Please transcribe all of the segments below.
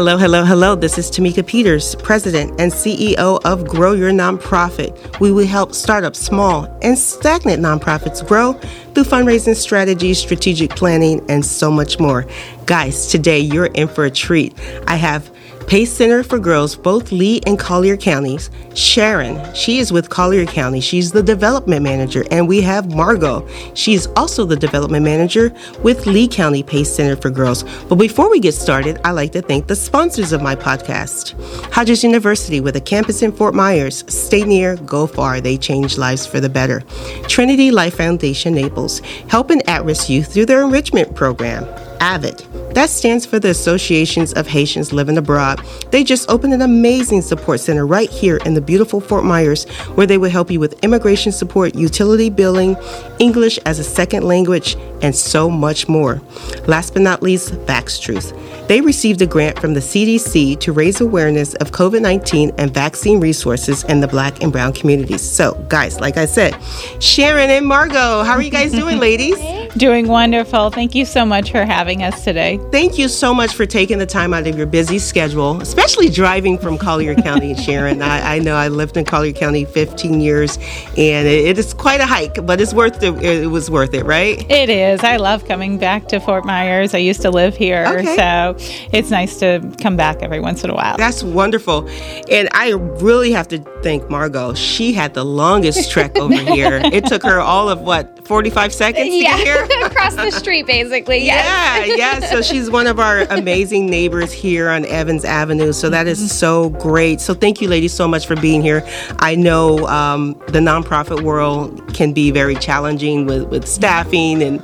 Hello, hello, hello. This is Tamika Peters, President and CEO of Grow Your Nonprofit. We will help startups, small and stagnant nonprofits grow through fundraising strategies, strategic planning, and so much more. Guys, today you're in for a treat. I have Pace Center for Girls, both Lee and Collier counties. Sharon, she is with Collier County. She's the development manager. And we have Margo. She's also the development manager with Lee County Pace Center for Girls. But before we get started, I'd like to thank the sponsors of my podcast Hodges University with a campus in Fort Myers. Stay near, go far. They change lives for the better. Trinity Life Foundation Naples, helping at risk youth through their enrichment program. AVID. That stands for the Associations of Haitians Living Abroad. They just opened an amazing support center right here in the beautiful Fort Myers where they will help you with immigration support, utility billing, English as a second language, and so much more. Last but not least, Vax Truth. They received a grant from the CDC to raise awareness of COVID 19 and vaccine resources in the black and brown communities. So, guys, like I said, Sharon and Margo, how are you guys doing, ladies? Doing wonderful. Thank you so much for having us today. Thank you so much for taking the time out of your busy schedule, especially driving from Collier County, and Sharon. I, I, know I lived in Collier County 15 years, and it, it is quite a hike, but it's worth it. It was worth it, right? It is. I love coming back to Fort Myers. I used to live here, okay. so it's nice to come back every once in a while. That's wonderful, and I really have to thank Margo. She had the longest trek over here. It took her all of what 45 seconds yeah. to get here across the street, basically. Yes. Yeah, yeah. So she's one of our amazing neighbors here on Evans Avenue. So that is so great. So thank you, ladies, so much for being here. I know um, the nonprofit world can be very challenging with, with staffing and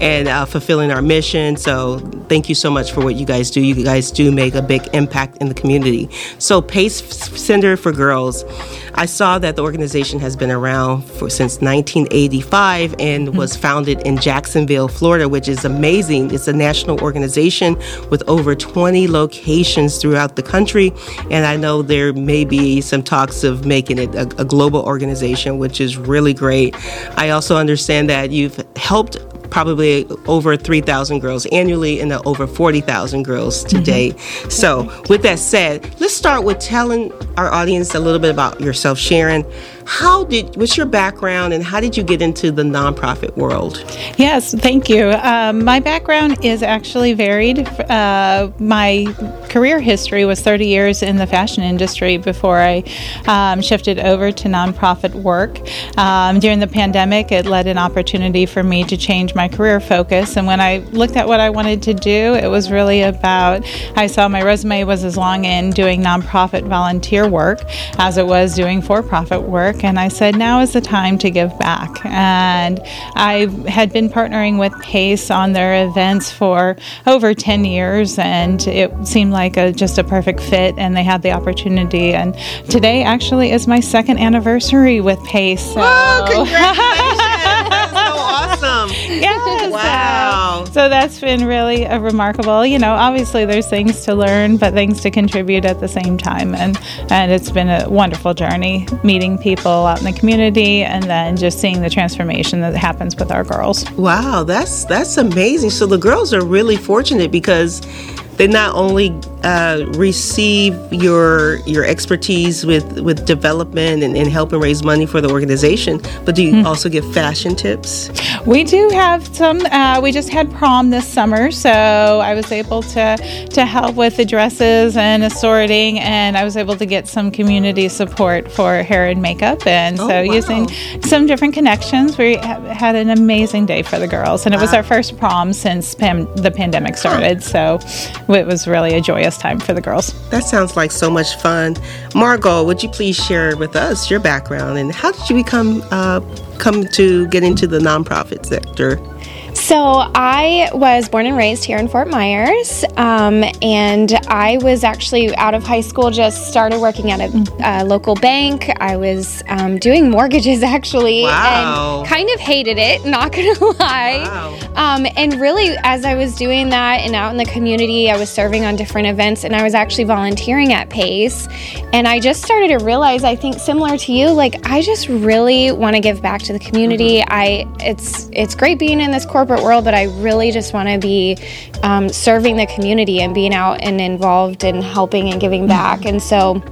and uh, fulfilling our mission. So thank you so much for what you guys do. You guys do make a big impact in the community. So Pace Center for Girls, I saw that the organization has been around for since 1985 and mm-hmm. was founded in Jacksonville, Florida, which is amazing. It's a national organization with over 20 locations throughout the country, and I know there may be some talks of making it a, a global organization, which is really great. I also understand that you've helped probably over 3,000 girls annually and over 40,000 girls today. Mm-hmm. So, with that said, let's start with telling our audience a little bit about yourself, Sharon how did what's your background and how did you get into the nonprofit world? Yes thank you. Um, my background is actually varied. Uh, my career history was 30 years in the fashion industry before i um, shifted over to nonprofit work. Um, during the pandemic it led an opportunity for me to change my career focus. And when i looked at what i wanted to do it was really about i saw my resume was as long in doing nonprofit volunteer work as it was doing for-profit work work, and I said, now is the time to give back. And I had been partnering with PACE on their events for over 10 years, and it seemed like a, just a perfect fit, and they had the opportunity. And today actually is my second anniversary with PACE. So. Whoa, congratulations! That's so awesome. Yes. Wow. So, that's been really a remarkable, you know, obviously there's things to learn, but things to contribute at the same time. And, and it's been a wonderful journey meeting people out in the community and then just seeing the transformation that happens with our girls. Wow, that's that's amazing. So the girls are really fortunate because they not only uh, receive your your expertise with with development and, and helping raise money for the organization, but do you mm. also give fashion tips? We do have some. Uh, we just had prom this summer, so I was able to to help with the dresses and assorting, and I was able to get some community support for hair and makeup, and oh, so wow. using some different connections, we had an amazing day for the girls, and it was our first prom since pam- the pandemic started. So it was really a time for the girls. That sounds like so much fun. Margo, would you please share with us your background and how did you become uh, come to get into the nonprofit sector? So, I was born and raised here in Fort Myers, um, and I was actually out of high school, just started working at a, a local bank. I was um, doing mortgages actually, wow. and kind of hated it, not gonna lie. Wow. Um, and really, as I was doing that and out in the community, I was serving on different events, and I was actually volunteering at Pace. And I just started to realize, I think similar to you, like I just really want to give back to the community. Mm-hmm. I it's it's great being in this corporate corporate world, but I really just want to be um, serving the community and being out and involved and helping and giving back. And so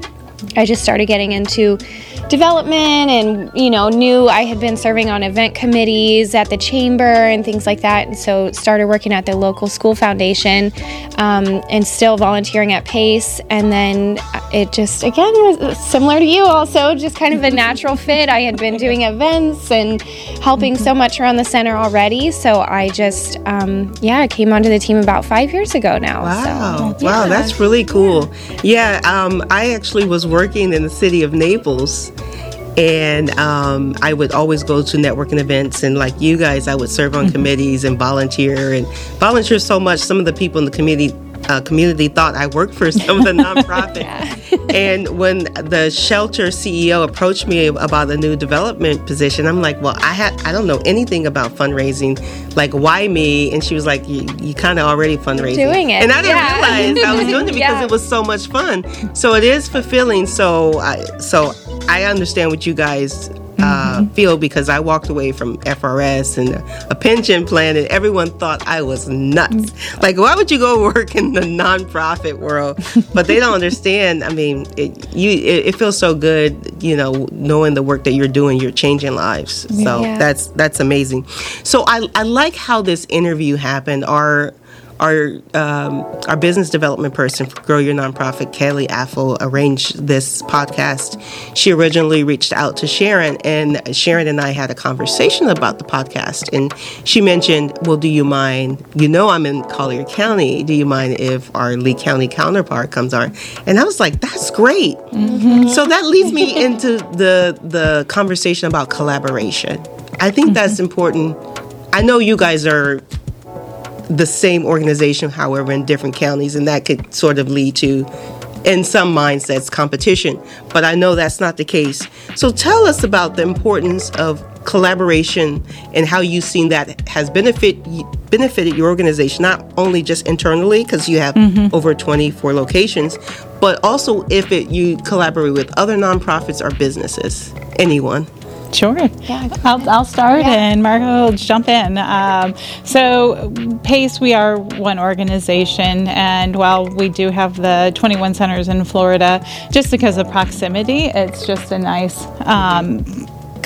I just started getting into development and you know knew i had been serving on event committees at the chamber and things like that. And so started working at the local school foundation um, and still volunteering at pace. And then it just again was similar to you also just kind of a natural fit. I had been doing events and helping so much around the center already. So i just um, yeah I came onto the team about five years ago now wow. So, yeah. wow that's really cool. Yeah, yeah um, i actually was working in the city of naples and um, I would always go to networking events, and like you guys, I would serve on mm-hmm. committees and volunteer and volunteer so much. Some of the people in the community uh, community thought I worked for some of the nonprofit. yeah. and when the shelter CEO approached me about a new development position, I'm like, well, I had I don't know anything about fundraising. Like, why me? And she was like, you, you kind of already fundraising. Doing it. And I didn't yeah. realize I was doing it because yeah. it was so much fun. So it is fulfilling. So I so I understand what you guys uh, mm-hmm. feel because I walked away from FRS and a pension plan, and everyone thought I was nuts. Mm-hmm. Like, why would you go work in the nonprofit world? but they don't understand. I mean, it, you it, it, feels so good, you know, knowing the work that you're doing. You're changing lives. So yeah. that's that's amazing. So I I like how this interview happened. Our our um, our business development person for Grow Your Nonprofit, Kelly Affle, arranged this podcast. She originally reached out to Sharon, and Sharon and I had a conversation about the podcast. And she mentioned, "Well, do you mind? You know, I'm in Collier County. Do you mind if our Lee County counterpart comes on?" And I was like, "That's great." Mm-hmm. So that leads me into the the conversation about collaboration. I think mm-hmm. that's important. I know you guys are the same organization, however, in different counties, and that could sort of lead to, in some mindsets, competition. But I know that's not the case. So tell us about the importance of collaboration and how you've seen that has benefit benefited your organization not only just internally because you have mm-hmm. over 24 locations but also if it you collaborate with other nonprofits or businesses anyone Sure. Yeah, I'll, I'll start yeah. and Margo will jump in. Um, so, PACE, we are one organization, and while we do have the 21 centers in Florida, just because of proximity, it's just a nice um,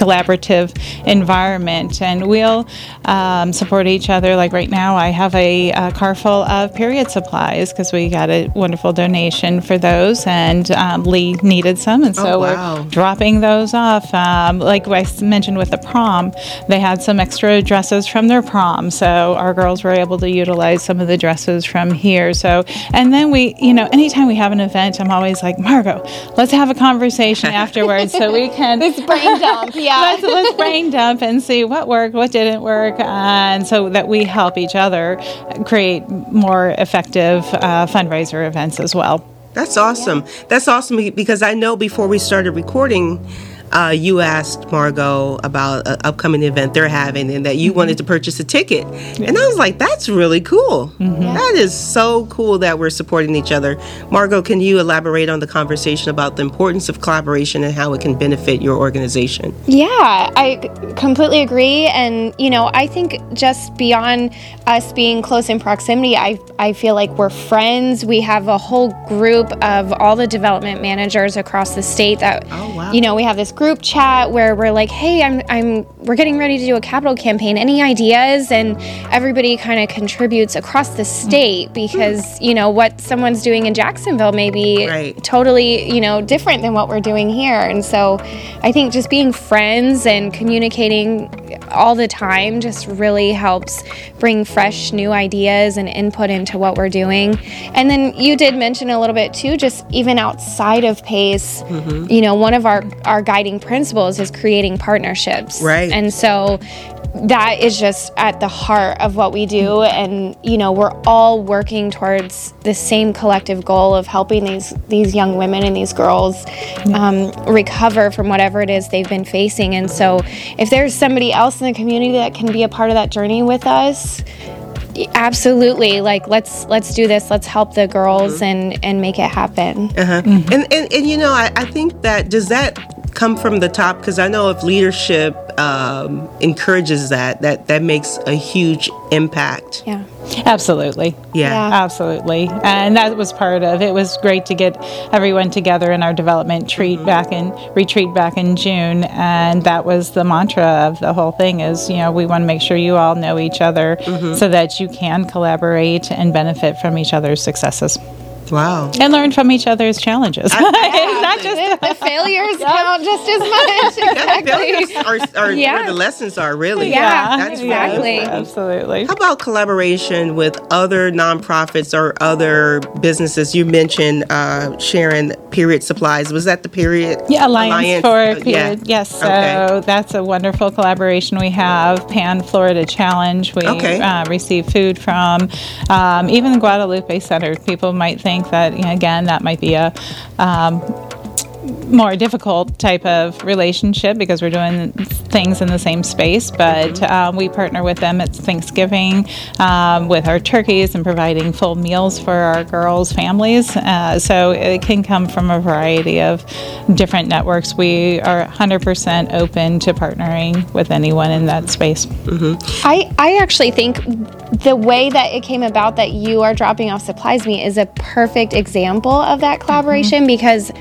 collaborative environment, and we'll um, support each other. Like right now, I have a, a car full of period supplies because we got a wonderful donation for those, and um, Lee needed some, and so oh, wow. we're dropping those off. Um, like I mentioned with the prom, they had some extra dresses from their prom, so our girls were able to utilize some of the dresses from here. So, and then we, you know, anytime we have an event, I'm always like, Margo, let's have a conversation afterwards so we can. this brain dump, yeah yeah. let's, let's brain dump and see what worked, what didn't work, and so that we help each other create more effective uh, fundraiser events as well. That's awesome. Yeah. That's awesome because I know before we started recording, uh, you asked Margo about an upcoming event they're having and that you mm-hmm. wanted to purchase a ticket. Yeah. And I was like, that's really cool. Mm-hmm. That is so cool that we're supporting each other. Margo, can you elaborate on the conversation about the importance of collaboration and how it can benefit your organization? Yeah, I completely agree. And, you know, I think just beyond us being close in proximity, I, I feel like we're friends. We have a whole group of all the development managers across the state that, oh, wow. you know, we have this group chat where we're like, "Hey, I'm I'm we're getting ready to do a capital campaign. Any ideas?" And everybody kind of contributes across the state because you know what someone's doing in Jacksonville may be right. totally you know different than what we're doing here. And so, I think just being friends and communicating all the time just really helps bring fresh new ideas and input into what we're doing. And then you did mention a little bit too, just even outside of PACE, mm-hmm. you know, one of our our guiding guiding principles is creating partnerships. Right. And so that is just at the heart of what we do and you know we're all working towards the same collective goal of helping these these young women and these girls um, recover from whatever it is they've been facing and so if there's somebody else in the community that can be a part of that journey with us absolutely like let's let's do this let's help the girls mm-hmm. and and make it happen uh-huh. Mm-hmm. and, and and you know I, I think that does that come from the top because I know if leadership um, encourages that, that that makes a huge impact. Yeah. Absolutely. Yeah. Yeah. Absolutely. And that was part of it was great to get everyone together in our development treat back in retreat back in June and that was the mantra of the whole thing is, you know, we want to make sure you all know each other so that you can collaborate and benefit from each other's successes Wow. and learn from each other's challenges. it's not just the, the failures count just as much. Exactly. Failures are, are Yeah. where the lessons are really. Yeah, That's exactly. Yes, absolutely. How about collaboration with other nonprofits or other businesses? You mentioned uh, Sharon Period Supplies. Was that the Period Yeah, Alliance, for Uh, yeah. Period. Yes, so Okay. that's a wonderful collaboration. We have Pan Florida Challenge. We Okay. uh, receive food from um, even the Guadalupe Center. People might think that you know, again that might be a um, more difficult type of relationship because we're doing things in the same space, but um, we partner with them at Thanksgiving um, with our turkeys and providing full meals for our girls' families. Uh, so it can come from a variety of different networks. We are 100% open to partnering with anyone in that space. I, I actually think the way that it came about that you are dropping off supplies me is a perfect example of that collaboration because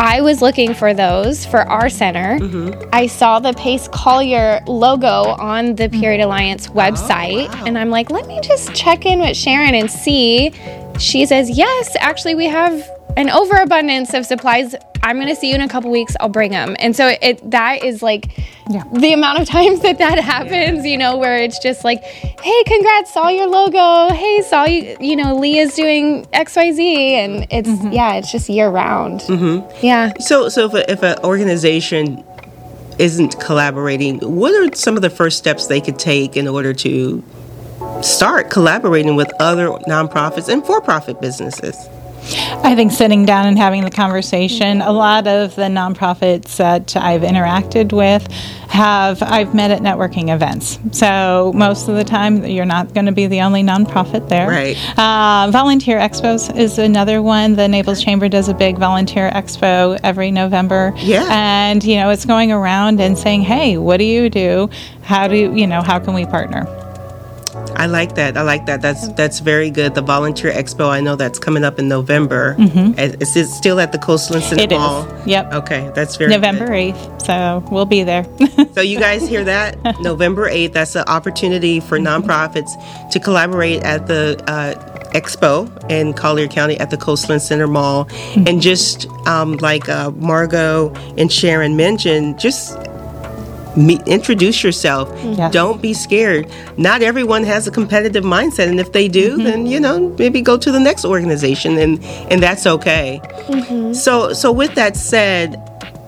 I was looking for those for our center. Mm-hmm. I saw the Pace Collier logo on the mm. Period Alliance oh, website, and I'm like, let me just check in with Sharon and see. She says, yes, actually, we have an overabundance of supplies. I'm going to see you in a couple weeks. I'll bring them. And so it that is like Yeah. the amount of times that that happens, you know, where it's just like, hey, congrats, saw your logo. Hey, saw you, you know, Leah's doing XYZ. And it's, yeah, it's just year round. Mm-hmm. Yeah. So, so if, a, if an organization isn't collaborating, what are some of the first steps they could take in order to start collaborating with other nonprofits and for-profit businesses? I think sitting down and having the conversation. A lot of the nonprofits that I've interacted with have I've met at networking events. So most of the time, you're not going to be the only nonprofit there. Right. Uh, volunteer expos is another one. The Naples Chamber does a big volunteer expo every November. Yeah. And you know, it's going around and saying, "Hey, what do you do? How do you, you know? How can we partner?" I like that. I like that. That's that's very good. The volunteer expo. I know that's coming up in November. Mm-hmm. Is it still at the Coastland Center. Mall? Yep. Okay, that's very November 8th. So we'll be there. So you guys hear that? November 8th, that's an opportunity for nonprofits to collaborate at the uh, expo in Collier County at the Coastland Center Mall. And just um, like uh, Margo and Sharon mentioned, just meet, introduce yourself. Don't be scared. Not everyone has a competitive mindset, and if they do, then you know maybe go to the next organization, and and that's okay. So so with that said,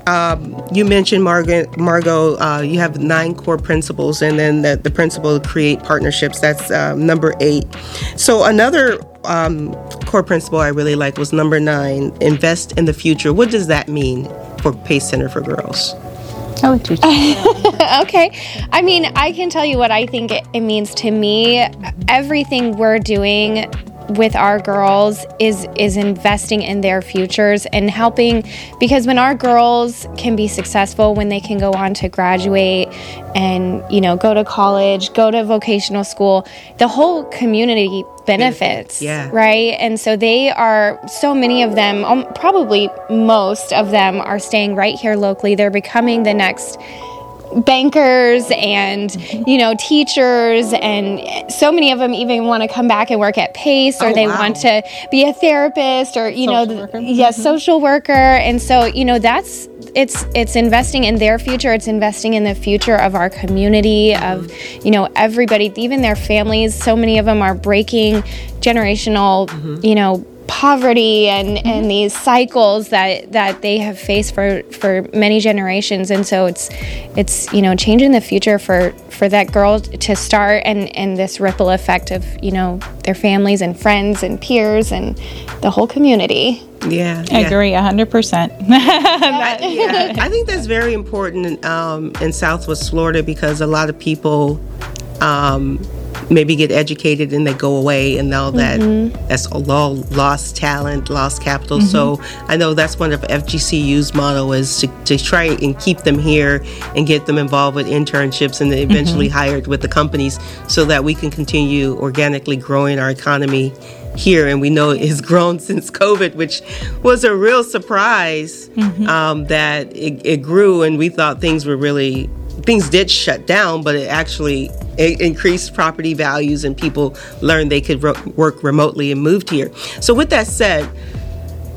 um, you mentioned Margaret, Margo. Uh, you have nine core principles, and then the, the principle to create partnerships. That's um, number eight. So another um, core principle I really like was number nine: invest in the future. What does that mean for Pace Center for Girls? I'll let you Okay. I mean, I can tell you what I think it, it means to me. Everything we're doing with our girls is is investing in their futures and helping because when our girls can be successful when they can go on to graduate and you know go to college go to vocational school the whole community benefits yeah. right and so they are so many of them um, probably most of them are staying right here locally they're becoming the next bankers and you know teachers and so many of them even want to come back and work at pace or Oh, they wow. want to be a therapist or you know Social worker. yes mm-hmm. social worker. And so you know that's it's it's investing in their future. It's investing in the future of our community of you know everybody even their families. So many of them are breaking generational mm-hmm. you know poverty and and these cycles that that they have faced for for many generations and so it's it's you know changing the future for for that girl to start and and this ripple effect of you know their families and friends and peers and the whole community Yeah, I yeah. agree 100%. yeah, I think that's very important um, in Southwest Florida because a lot of people um, maybe get educated and they go away and all that mm-hmm. that's all lost talent lost capital mm-hmm. so i know that's one of fgcu's motto is to, to try and keep them here and get them involved with internships and eventually mm-hmm. hired with the companies so that we can continue organically growing our economy here and we know it has grown since covid which was a real surprise mm-hmm. um, that it, it grew and we thought things were really things did shut down, but it actually it increased property values and people learned they could ro- work remotely and moved here. So, with that said,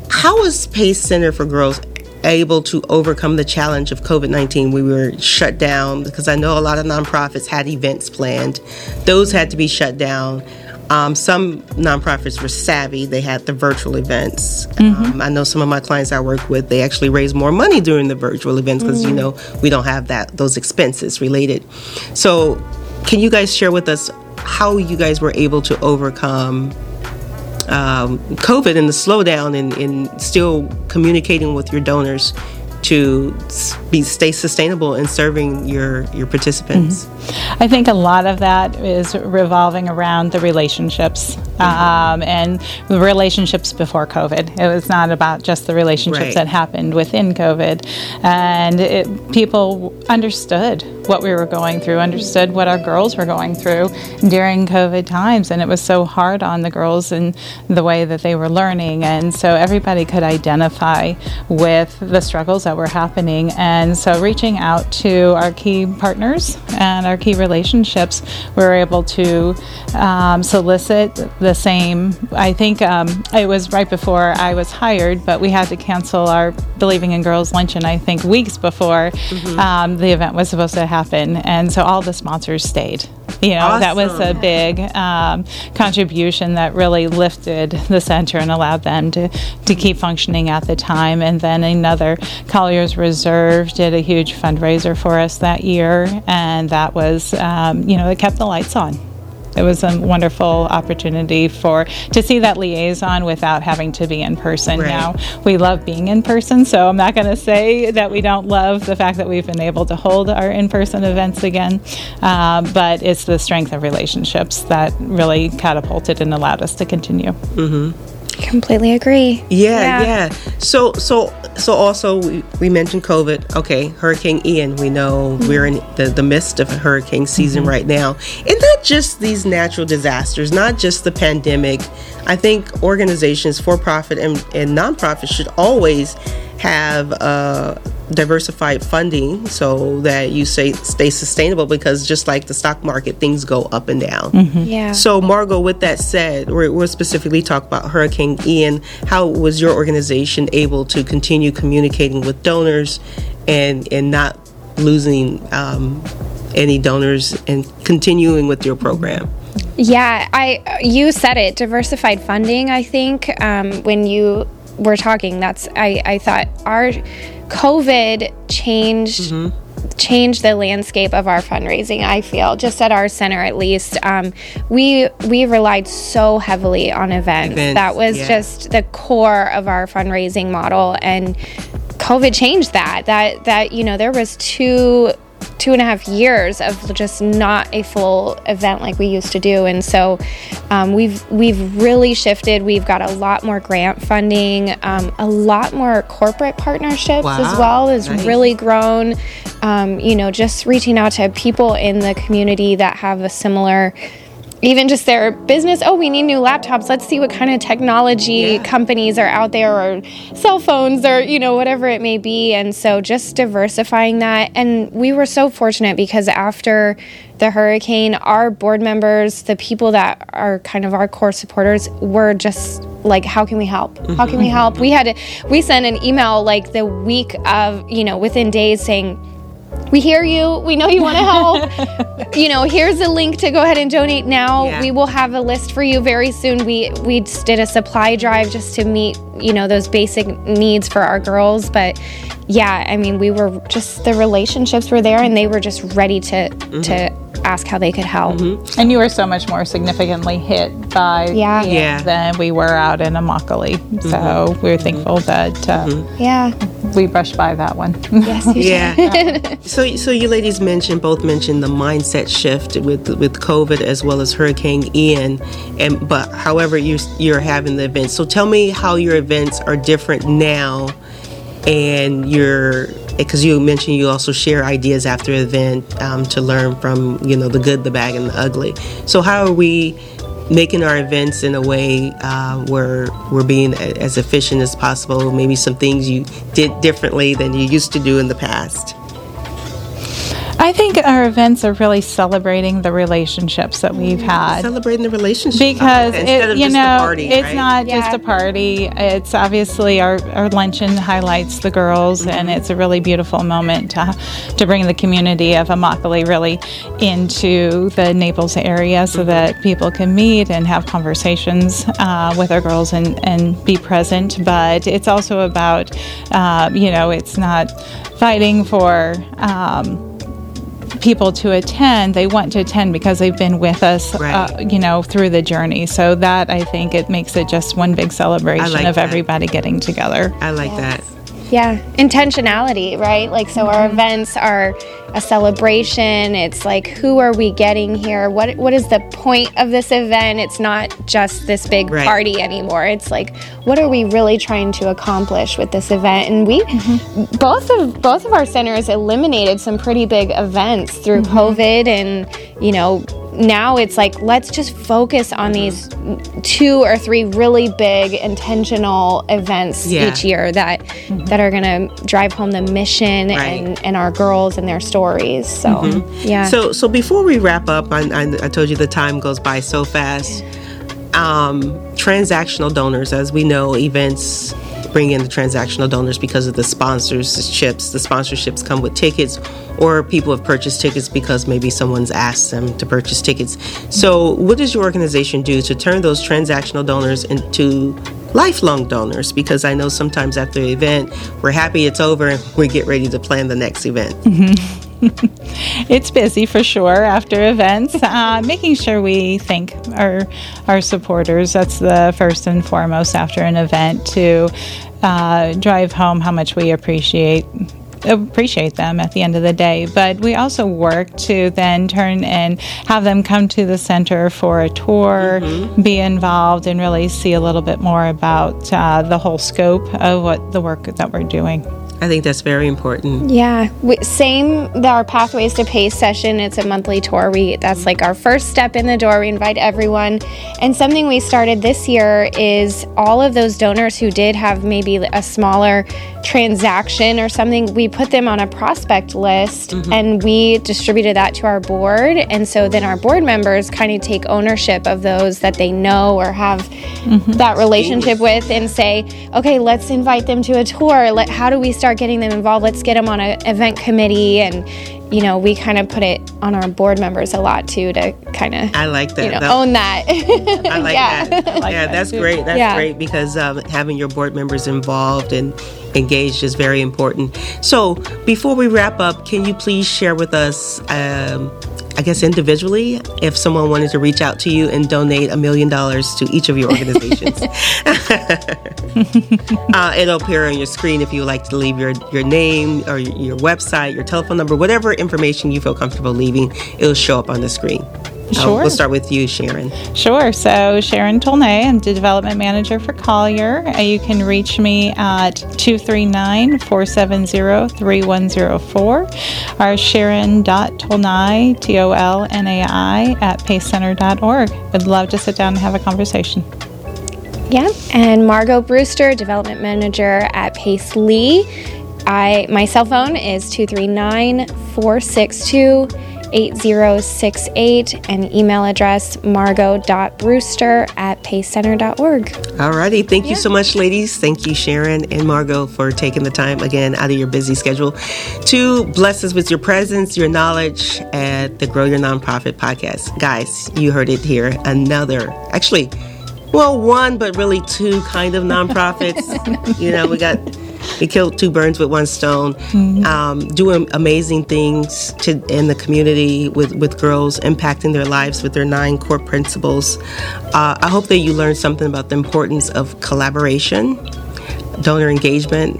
how was Pace Center for Girls able to overcome the challenge of COVID 19? We were shut down because I know a lot of nonprofits had events planned, those had to be shut down. Um, some nonprofits were savvy. They had the virtual events. Mm-hmm. Um, I know some of my clients I work with, they actually raise more money during the virtual events because, mm-hmm. you know, we don't have that those expenses related. So, can you guys share with us how you guys were able to overcome um, COVID and the slowdown and, and still communicating with your donors to be stay sustainable in serving your your participants? Mm-hmm. I think a lot of that is revolving around the relationships mm-hmm. um, and the relationships before COVID. It was not about just the relationships right. that happened within COVID, and it, people understood what we were going through, understood what our girls were going through during COVID times, and it was so hard on the girls and the way that they were learning, and so everybody could identify with the struggles that were happening, and so reaching out to our key partners and our key relationships, we were able to um, solicit the same. I think um, it was right before I was hired, but we had to cancel our Believing in Girls luncheon. I think weeks before mm-hmm. um, the event was supposed to happen, and so all the sponsors stayed. You know, awesome. that was a big um, contribution that really lifted the center and allowed them to, to keep functioning at the time. And then another, Colliers Reserve did a huge fundraiser for us that year, and that was, um, you know, it kept the lights on it was a wonderful opportunity for to see that liaison without having to be in person. Right. Now we love being in person, so I'm not going to say that we don't love the fact that we've been able to hold our in-person events again, uh, but it's the strength of relationships that really catapulted and allowed us to continue. Mm-hmm. Completely agree. Yeah, yeah, yeah. So, so, so also we, we mentioned COVID. Okay, Hurricane Ian. We know mm-hmm. we're in the, the midst of a hurricane season mm-hmm. right now, and not just these natural disasters, not just the pandemic. I think organizations, for profit and, and nonprofits, should always have uh, diversified funding so that you say stay sustainable because just like the stock market things go up and down. Mm-hmm. yeah. So margo with that said we're, we're specifically talking about hurricane ian. How was your organization able to continue communicating with donors and and not losing um, any donors and continuing with your program? Yeah i you said it diversified funding i think um, when you were talking that's i i thought our COVID changed. Mm-hmm changed the landscape of our fundraising i feel just at our center at least um, we we relied so heavily on events, events that was yeah. just the core of our fundraising model and covid changed that that that you know there was two two and a half years of just not a full event like we used to do. And so um, we've we've really shifted. We've got a lot more grant funding, um, a lot more corporate partnerships wow. as well has nice. really grown. Um, you know, just reaching out to people in the community that have a similar even just their business. Oh we need new laptops. Let's see what kind of technology yeah. companies are out there or cell phones or you know whatever it may be. And so just diversifying that. And we were so fortunate because after the hurricane our board members the people that are kind of our core supporters were just like how can we help? Mm-hmm. how can we help? We had to, we sent an email like the week of you know within days saying we hear you. We know you want to help. you know, here's a link to go ahead and donate now. Yeah. We will have a list for you very soon. We we did a supply drive just to meet, you know, those basic needs for our girls, but yeah, I mean, we were just the relationships were there and they were just ready to mm-hmm. to ask how they could help. Mm-hmm. And you were so much more significantly hit by yeah. yeah. than we were out in Immokalee. Mm-hmm. So we're thankful that uh, mm-hmm. yeah we brushed by that one. Yes, yeah. so so you ladies mentioned both mentioned the mindset shift with with COVID as well as Hurricane Ian, and but however you you're having the events. So tell me how your events are different now, and your because you mentioned you also share ideas after event um, to learn from you know the good, the bad, and the ugly. So how are we making our events in a way uh, where we're being as efficient as possible? Maybe some things you did differently than you used to do in the past. I think our events are really celebrating the relationships that we've had. Celebrating the relationships because it, you know party, it's right? not yeah. just a party. It's obviously our, our luncheon highlights the girls, mm-hmm. and it's a really beautiful moment to to bring the community of Immokalee really into the Naples area, so mm-hmm. that people can meet and have conversations uh, with our girls and and be present. But it's also about uh, you know it's not fighting for. Um, people to attend, they want to attend because they've been with us, uh, right. uh, you know, through the journey. So that I think it makes it just one big celebration like of that. everybody getting together. I like yes. that. Yeah, intentionality, right? Like, so mm-hmm. our events are a celebration. It's like, who are we getting here? What What is the point of this event? It's not just this big right. party anymore. It's like, what are we really trying to accomplish with this event? And we, mm-hmm. both of both of our centers eliminated some pretty big events through mm-hmm. COVID, and you know now it's like let's just focus on these two or three really big intentional events yeah. each year that mm-hmm. that are going to drive home the mission right. and, and our girls and their stories so mm-hmm. yeah so so before we wrap up I, I, I, told you the time goes by so fast um, transactional donors as we know events bring in the transactional donors because of the sponsorships. The sponsorships come with tickets, or people have purchased tickets because maybe someone's asked them to purchase tickets. So, what does your organization do to turn those transactional donors into lifelong donors? Because I know sometimes after the event, we're happy it's over and we get ready to plan the next event. Mm-hmm. it's busy for sure after events. Uh, making sure we thank our our supporters. That's the first and foremost after an event to uh, drive home how much we appreciate appreciate them at the end of the day. But we also work to then turn and have them come to the center for a tour, mm-hmm. be involved, and really see a little bit more about uh, the whole scope of what the work that we're doing. I think that's very important. Yeah, we, same. Our Pathways to Pace session. It's a monthly tour. We that's like our first step in the door. We invite everyone, and something we started this year is all of those donors who did have maybe a smaller transaction or something. We put them on a prospect list, mm-hmm. and we distributed that to our board. And so then our board members kind of take ownership of those that they know or have mm-hmm. that relationship with, and say, okay, let's invite them to a tour. Let how do we start start getting them involved. Let's get them on an event committee. And, you know, we kind of put it on our board members a lot too to kind of I like that. You know, that, own that. I like yeah. that. Like yeah, that that's great. That's yeah. great because um, having your board members involved and engaged is very important. So before we wrap up, can you please share with us um, I guess individually, if someone wanted to reach out to you and donate a million dollars to each of your organizations. uh, it'll appear on your screen if you would like to leave your, your name or your website, your telephone number, whatever information you feel comfortable leaving, it'll show up on the screen. Sure. we'll start with you, Sharon. Sure. So, Sharon Tolnai, I'm the development manager for Collier. Uh, you can reach me at 239 470 3104 or Sharon.Tolnai, T O L N A I, at pacecenter.org. Would love to sit down and have a conversation. Yeah, and Margo Brewster, development manager at Pace Lee. I my cell phone is 239 462 8068 and email address margo.brewster at pacecenter.org. Alrighty. Thank yeah. you so much, ladies. Thank you, Sharon and Margo, for taking the time again out of your busy schedule to bless us with your presence, your knowledge at the Grow Your Nonprofit podcast. Guys, you heard it here. Another, actually, well, one, but really two kind of nonprofits. you know, we got we killed two birds with one stone, mm-hmm. um, doing amazing things to in the community with with girls, impacting their lives with their nine core principles. Uh, I hope that you learned something about the importance of collaboration, donor engagement,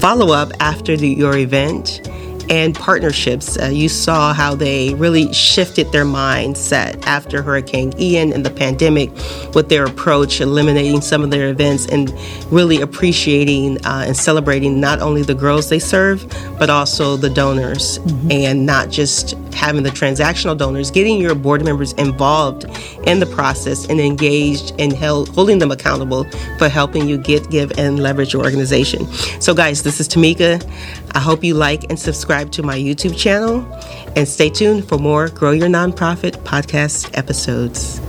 follow up after the, your event and partnerships. Uh, you saw how they really shifted their mindset after Hurricane Ian and the pandemic with their approach, eliminating some of their events and really appreciating uh, and celebrating not only the girls they serve, but also the donors mm-hmm. and not just having the transactional donors, getting your board members involved in the process and engaged and held, holding them accountable for helping you get, give, and leverage your organization. So, guys, this is Tamika. I hope you like and subscribe to my YouTube channel and stay tuned for more Grow Your Nonprofit podcast episodes.